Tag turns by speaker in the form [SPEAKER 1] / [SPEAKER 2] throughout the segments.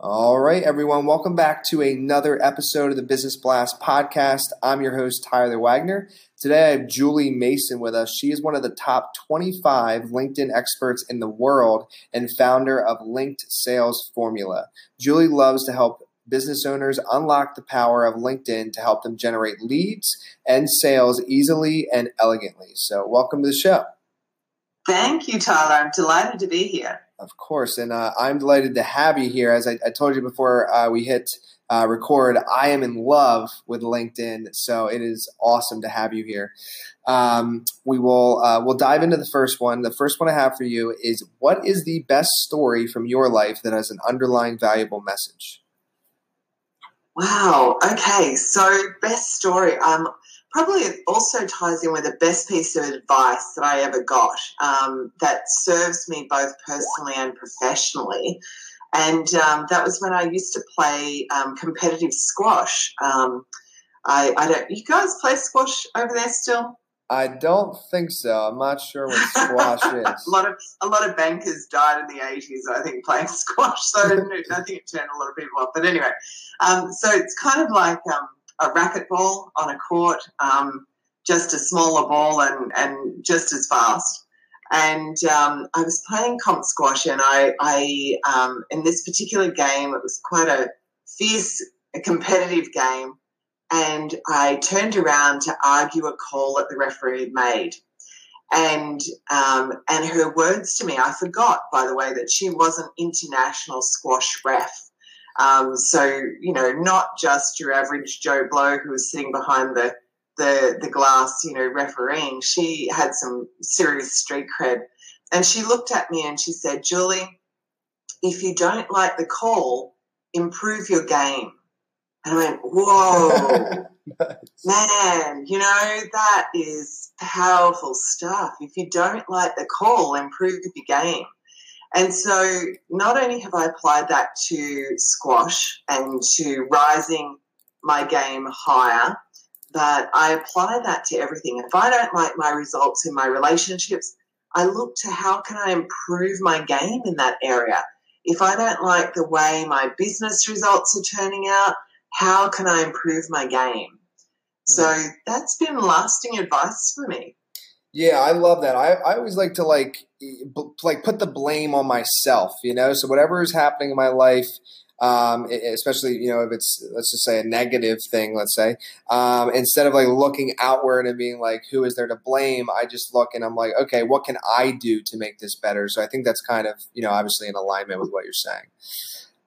[SPEAKER 1] All right, everyone, welcome back to another episode of the Business Blast podcast. I'm your host, Tyler Wagner. Today I have Julie Mason with us. She is one of the top 25 LinkedIn experts in the world and founder of Linked Sales Formula. Julie loves to help business owners unlock the power of LinkedIn to help them generate leads and sales easily and elegantly. So, welcome to the show.
[SPEAKER 2] Thank you, Tyler. I'm delighted to be here.
[SPEAKER 1] Of course, and uh, I'm delighted to have you here. As I, I told you before uh, we hit uh, record, I am in love with LinkedIn, so it is awesome to have you here. Um, we will uh, we'll dive into the first one. The first one I have for you is: What is the best story from your life that has an underlying valuable message?
[SPEAKER 2] Wow. Okay. So, best story. Um, probably it also ties in with the best piece of advice that I ever got um, that serves me both personally and professionally. And um, that was when I used to play um, competitive squash. Um, I, I, don't. You guys play squash over there still?
[SPEAKER 1] I don't think so. I'm not sure what squash is.
[SPEAKER 2] a lot of a lot of bankers died in the 80s, I think, playing squash. So I think it turned a lot of people off. But anyway, um, so it's kind of like um, a racquetball on a court, um, just a smaller ball and, and just as fast. And um, I was playing comp squash, and I, I um, in this particular game, it was quite a fierce, a competitive game. And I turned around to argue a call that the referee made. And um, and her words to me, I forgot, by the way, that she was an international squash ref. Um, so, you know, not just your average Joe Blow who was sitting behind the, the, the glass, you know, refereeing. She had some serious street cred. And she looked at me and she said, Julie, if you don't like the call, improve your game. And I went, whoa, man, you know, that is powerful stuff. If you don't like the call, improve your game. And so not only have I applied that to squash and to rising my game higher, but I apply that to everything. If I don't like my results in my relationships, I look to how can I improve my game in that area. If I don't like the way my business results are turning out, how can I improve my game? So mm. that's been lasting advice for me.
[SPEAKER 1] Yeah, I love that. I, I always like to like b- like put the blame on myself, you know. So whatever is happening in my life, um, especially you know if it's let's just say a negative thing, let's say, um, instead of like looking outward and being like, who is there to blame? I just look and I'm like, okay, what can I do to make this better? So I think that's kind of you know obviously in alignment with what you're saying.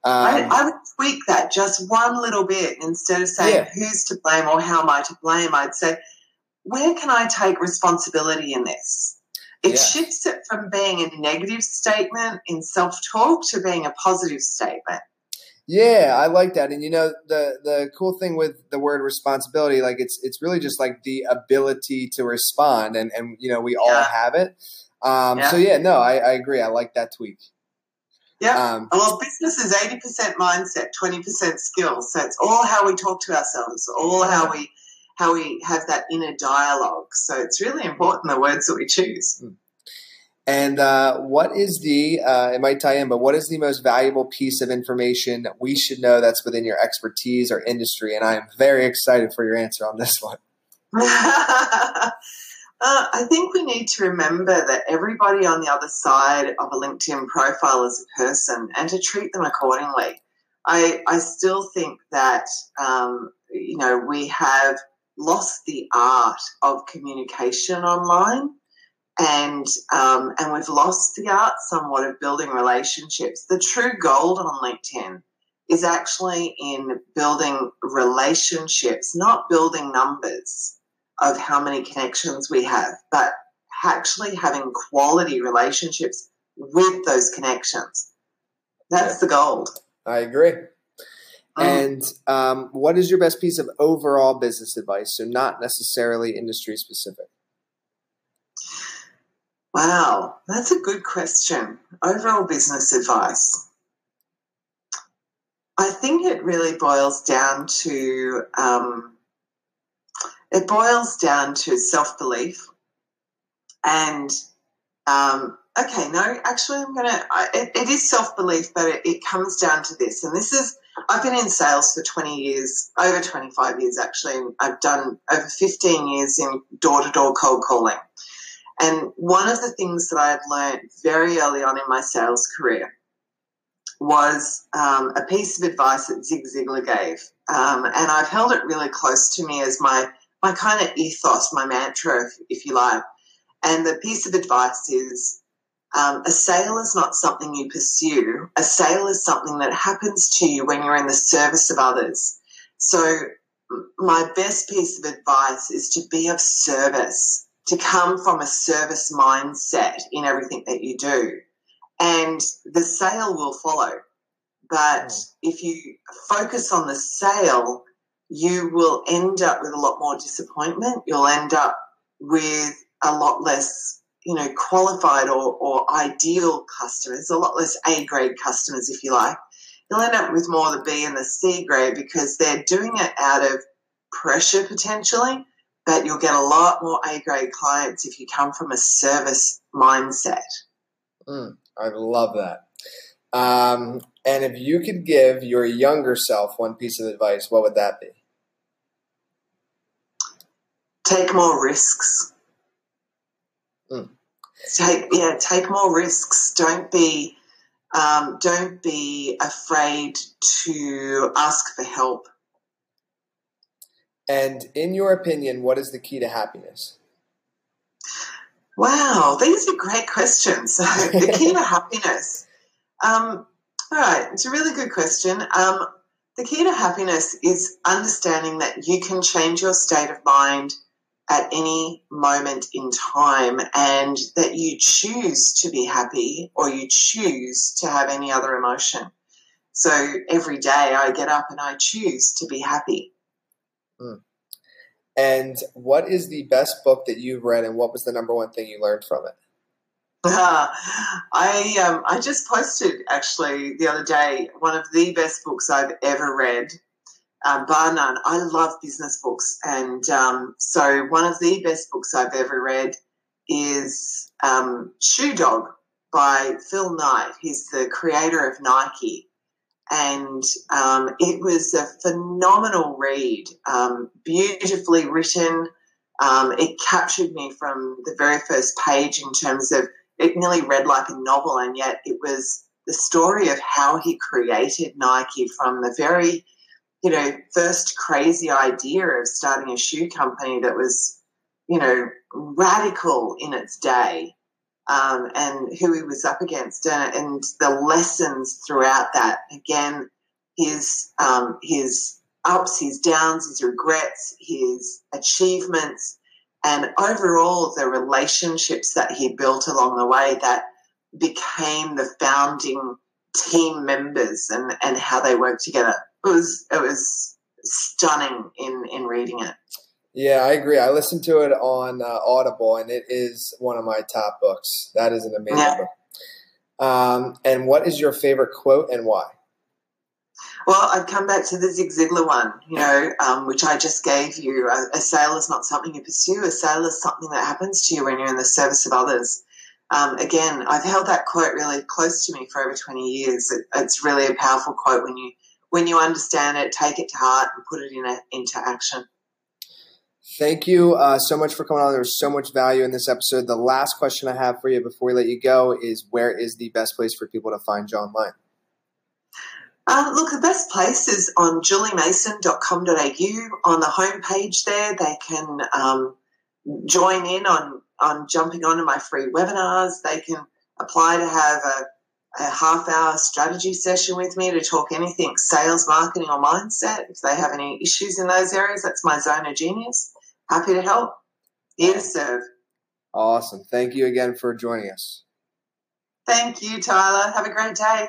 [SPEAKER 2] Um, I, I, would tweak that just one little bit instead of saying yeah. who's to blame or how am I to blame. I'd say where can I take responsibility in this? It yeah. shifts it from being a negative statement in self talk to being a positive statement.
[SPEAKER 1] Yeah, I like that. And you know, the the cool thing with the word responsibility, like it's it's really just like the ability to respond, and and you know we all yeah. have it. Um, yeah. So yeah, no, I, I agree. I like that tweak.
[SPEAKER 2] Yeah. Um, well, business is eighty percent mindset, twenty percent skills. So it's all how we talk to ourselves, all how we how we have that inner dialogue. So it's really important the words that we choose. Hmm.
[SPEAKER 1] And uh, what is the, uh, it might tie in, but what is the most valuable piece of information that we should know that's within your expertise or industry? And I am very excited for your answer on this one.
[SPEAKER 2] uh, I think we need to remember that everybody on the other side of a LinkedIn profile is a person and to treat them accordingly. I, I still think that, um, you know, we have lost the art of communication online and um, and we've lost the art somewhat of building relationships. The true gold on LinkedIn is actually in building relationships, not building numbers of how many connections we have, but actually having quality relationships with those connections. That's yeah. the gold.
[SPEAKER 1] I agree. Mm. And um, what is your best piece of overall business advice? So, not necessarily industry specific.
[SPEAKER 2] Wow, that's a good question. Overall business advice. I think it really boils down to um, it boils down to self belief and um, okay, no, actually, I'm gonna. it, it is self belief, but it, it comes down to this, and this is I've been in sales for 20 years, over 25 years actually. I've done over 15 years in door to door cold calling. And one of the things that I have learned very early on in my sales career was um, a piece of advice that Zig Ziglar gave. Um, and I've held it really close to me as my, my kind of ethos, my mantra, if, if you like. And the piece of advice is um, a sale is not something you pursue. A sale is something that happens to you when you're in the service of others. So, my best piece of advice is to be of service, to come from a service mindset in everything that you do. And the sale will follow. But mm. if you focus on the sale, you will end up with a lot more disappointment. You'll end up with a lot less you know, qualified or, or ideal customers, a lot less A grade customers, if you like. You'll end up with more the B and the C grade because they're doing it out of pressure potentially, but you'll get a lot more A grade clients if you come from a service mindset.
[SPEAKER 1] Mm, I love that. Um, and if you could give your younger self one piece of advice, what would that be?
[SPEAKER 2] Take more risks. Mm. Take yeah, take more risks. Don't be um, don't be afraid to ask for help.
[SPEAKER 1] And in your opinion, what is the key to happiness?
[SPEAKER 2] Wow, these are great questions. So the key to happiness. Um, all right, it's a really good question. Um, the key to happiness is understanding that you can change your state of mind at any moment in time and that you choose to be happy or you choose to have any other emotion. So every day I get up and I choose to be happy.
[SPEAKER 1] Hmm. And what is the best book that you've read and what was the number one thing you learned from it?
[SPEAKER 2] Uh, I um, I just posted actually the other day one of the best books I've ever read um, bar none. I love business books, and um, so one of the best books I've ever read is um, Shoe Dog by Phil Knight. He's the creator of Nike, and um, it was a phenomenal read, um, beautifully written. Um, it captured me from the very first page in terms of it nearly read like a novel, and yet it was the story of how he created Nike from the very you know, first crazy idea of starting a shoe company that was, you know, radical in its day, um, and who he was up against, and, and, the lessons throughout that. Again, his um, his ups, his downs, his regrets, his achievements, and overall the relationships that he built along the way that became the founding team members and, and how they work together it was it was stunning in in reading it.
[SPEAKER 1] Yeah, I agree. I listened to it on uh, Audible, and it is one of my top books. That is an amazing yeah. book. Um, and what is your favorite quote and why?
[SPEAKER 2] Well, I'd come back to the Zig Ziglar one, you know, um, which I just gave you. A, a sale is not something you pursue. A sale is something that happens to you when you're in the service of others. Um, again, I've held that quote really close to me for over 20 years. It, it's really a powerful quote when you when you understand it, take it to heart and put it in a, into action.
[SPEAKER 1] Thank you uh, so much for coming on. There's so much value in this episode. The last question I have for you before we let you go is where is the best place for people to find you online?
[SPEAKER 2] Uh, look, the best place is on juliemason.com.au. On the homepage there, they can um, join in on, on jumping onto my free webinars. They can apply to have a a half hour strategy session with me to talk anything sales, marketing, or mindset. If they have any issues in those areas, that's my zone of genius. Happy to help. Here to serve.
[SPEAKER 1] Awesome. Thank you again for joining us.
[SPEAKER 2] Thank you, Tyler. Have a great day.